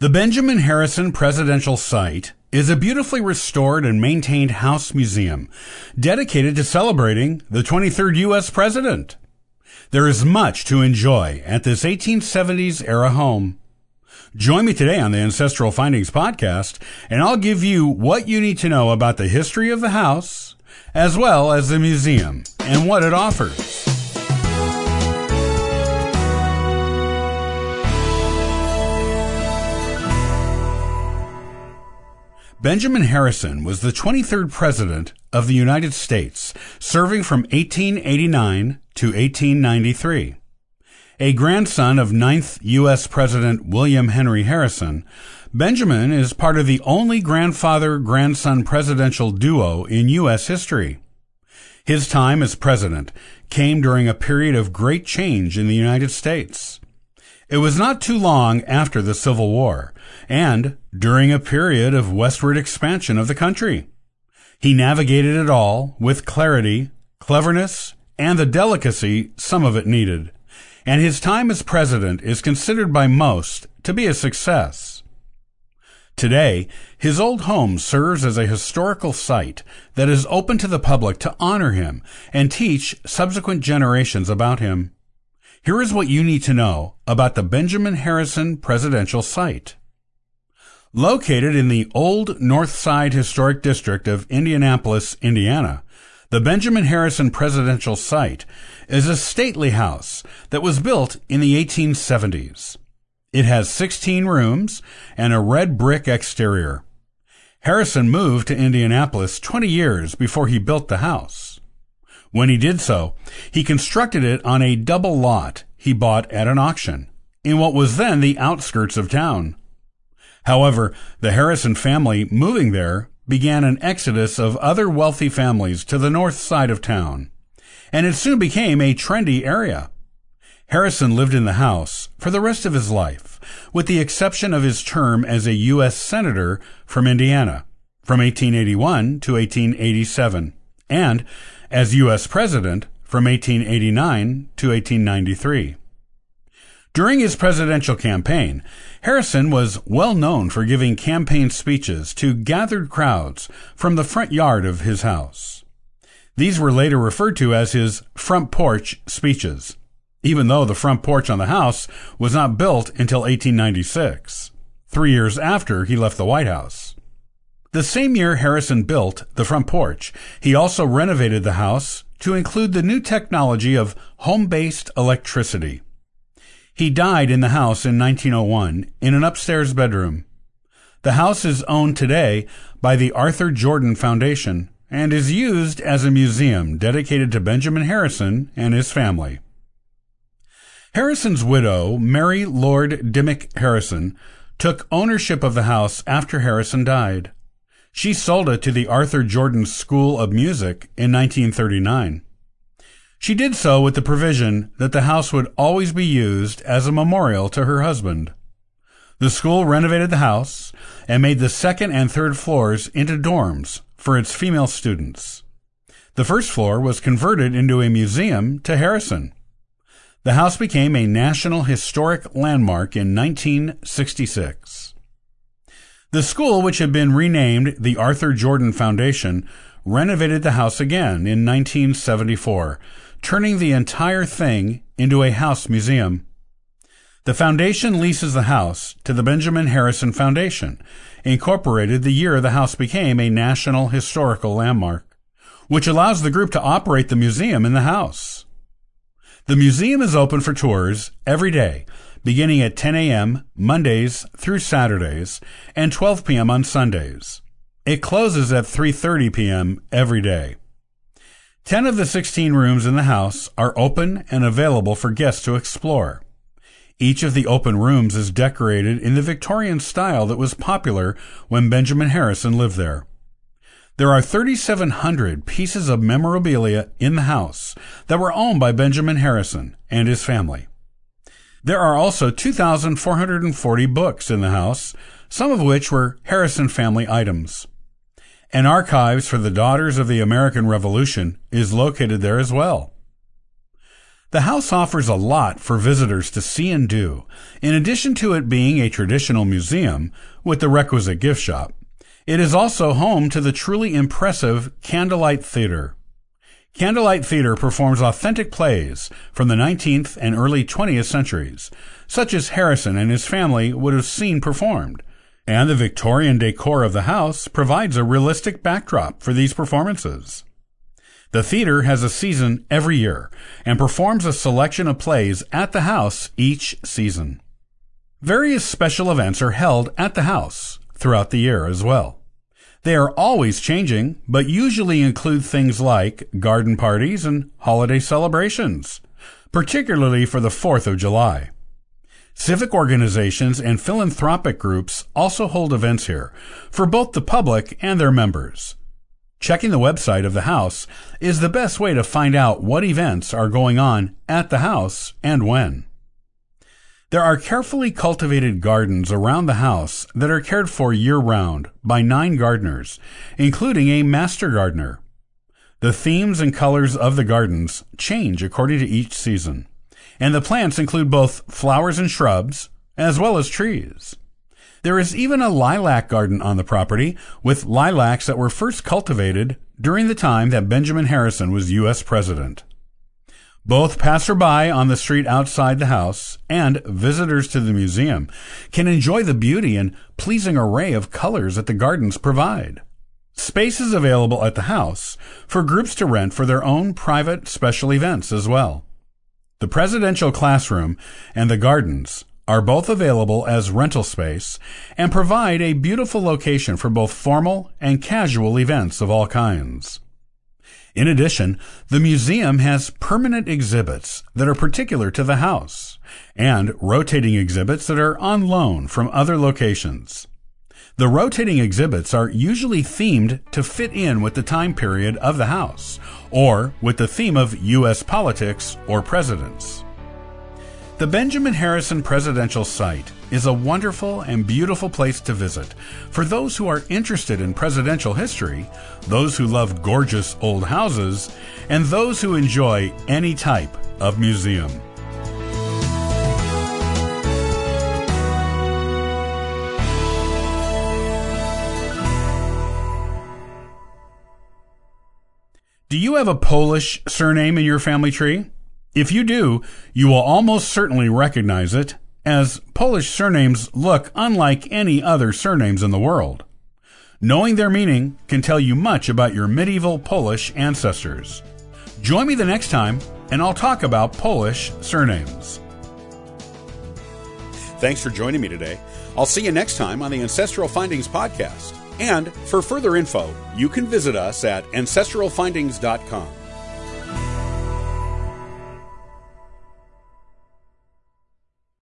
The Benjamin Harrison Presidential Site is a beautifully restored and maintained house museum dedicated to celebrating the 23rd U.S. President. There is much to enjoy at this 1870s era home. Join me today on the Ancestral Findings podcast, and I'll give you what you need to know about the history of the house, as well as the museum and what it offers. Benjamin Harrison was the 23rd President of the United States, serving from 1889 to 1893. A grandson of 9th U.S. President William Henry Harrison, Benjamin is part of the only grandfather grandson presidential duo in U.S. history. His time as president came during a period of great change in the United States. It was not too long after the Civil War, and during a period of westward expansion of the country. He navigated it all with clarity, cleverness, and the delicacy some of it needed, and his time as president is considered by most to be a success. Today, his old home serves as a historical site that is open to the public to honor him and teach subsequent generations about him. Here is what you need to know about the Benjamin Harrison Presidential Site. Located in the old North Side Historic District of Indianapolis, Indiana, the Benjamin Harrison Presidential Site is a stately house that was built in the 1870s. It has 16 rooms and a red brick exterior. Harrison moved to Indianapolis 20 years before he built the house. When he did so, he constructed it on a double lot he bought at an auction in what was then the outskirts of town. However, the Harrison family moving there began an exodus of other wealthy families to the north side of town, and it soon became a trendy area. Harrison lived in the house for the rest of his life, with the exception of his term as a U.S. Senator from Indiana from 1881 to 1887, and as U.S. President from 1889 to 1893. During his presidential campaign, Harrison was well known for giving campaign speeches to gathered crowds from the front yard of his house. These were later referred to as his front porch speeches, even though the front porch on the house was not built until 1896, three years after he left the White House. The same year Harrison built the front porch, he also renovated the house to include the new technology of home based electricity. He died in the house in 1901 in an upstairs bedroom. The house is owned today by the Arthur Jordan Foundation and is used as a museum dedicated to Benjamin Harrison and his family. Harrison's widow, Mary Lord Dimmick Harrison, took ownership of the house after Harrison died. She sold it to the Arthur Jordan School of Music in 1939. She did so with the provision that the house would always be used as a memorial to her husband. The school renovated the house and made the second and third floors into dorms for its female students. The first floor was converted into a museum to Harrison. The house became a National Historic Landmark in 1966. The school, which had been renamed the Arthur Jordan Foundation, renovated the house again in 1974, turning the entire thing into a house museum. The foundation leases the house to the Benjamin Harrison Foundation, incorporated the year the house became a National Historical Landmark, which allows the group to operate the museum in the house. The museum is open for tours every day beginning at 10 a.m. Mondays through Saturdays and 12 p.m. on Sundays. It closes at 3:30 p.m. every day. 10 of the 16 rooms in the house are open and available for guests to explore. Each of the open rooms is decorated in the Victorian style that was popular when Benjamin Harrison lived there. There are 3,700 pieces of memorabilia in the house that were owned by Benjamin Harrison and his family. There are also 2,440 books in the house, some of which were Harrison family items. An archives for the Daughters of the American Revolution is located there as well. The house offers a lot for visitors to see and do, in addition to it being a traditional museum with the requisite gift shop. It is also home to the truly impressive Candlelight Theater. Candlelight Theater performs authentic plays from the 19th and early 20th centuries, such as Harrison and his family would have seen performed, and the Victorian decor of the house provides a realistic backdrop for these performances. The theater has a season every year and performs a selection of plays at the house each season. Various special events are held at the house throughout the year as well. They are always changing, but usually include things like garden parties and holiday celebrations, particularly for the 4th of July. Civic organizations and philanthropic groups also hold events here for both the public and their members. Checking the website of the house is the best way to find out what events are going on at the house and when. There are carefully cultivated gardens around the house that are cared for year round by nine gardeners, including a master gardener. The themes and colors of the gardens change according to each season, and the plants include both flowers and shrubs, as well as trees. There is even a lilac garden on the property with lilacs that were first cultivated during the time that Benjamin Harrison was U.S. President. Both passerby on the street outside the house and visitors to the museum can enjoy the beauty and pleasing array of colors that the gardens provide. Space is available at the house for groups to rent for their own private special events as well. The presidential classroom and the gardens are both available as rental space and provide a beautiful location for both formal and casual events of all kinds. In addition, the museum has permanent exhibits that are particular to the house and rotating exhibits that are on loan from other locations. The rotating exhibits are usually themed to fit in with the time period of the house or with the theme of U.S. politics or presidents. The Benjamin Harrison Presidential Site is a wonderful and beautiful place to visit for those who are interested in presidential history, those who love gorgeous old houses, and those who enjoy any type of museum. Do you have a Polish surname in your family tree? If you do, you will almost certainly recognize it, as Polish surnames look unlike any other surnames in the world. Knowing their meaning can tell you much about your medieval Polish ancestors. Join me the next time, and I'll talk about Polish surnames. Thanks for joining me today. I'll see you next time on the Ancestral Findings Podcast. And for further info, you can visit us at ancestralfindings.com.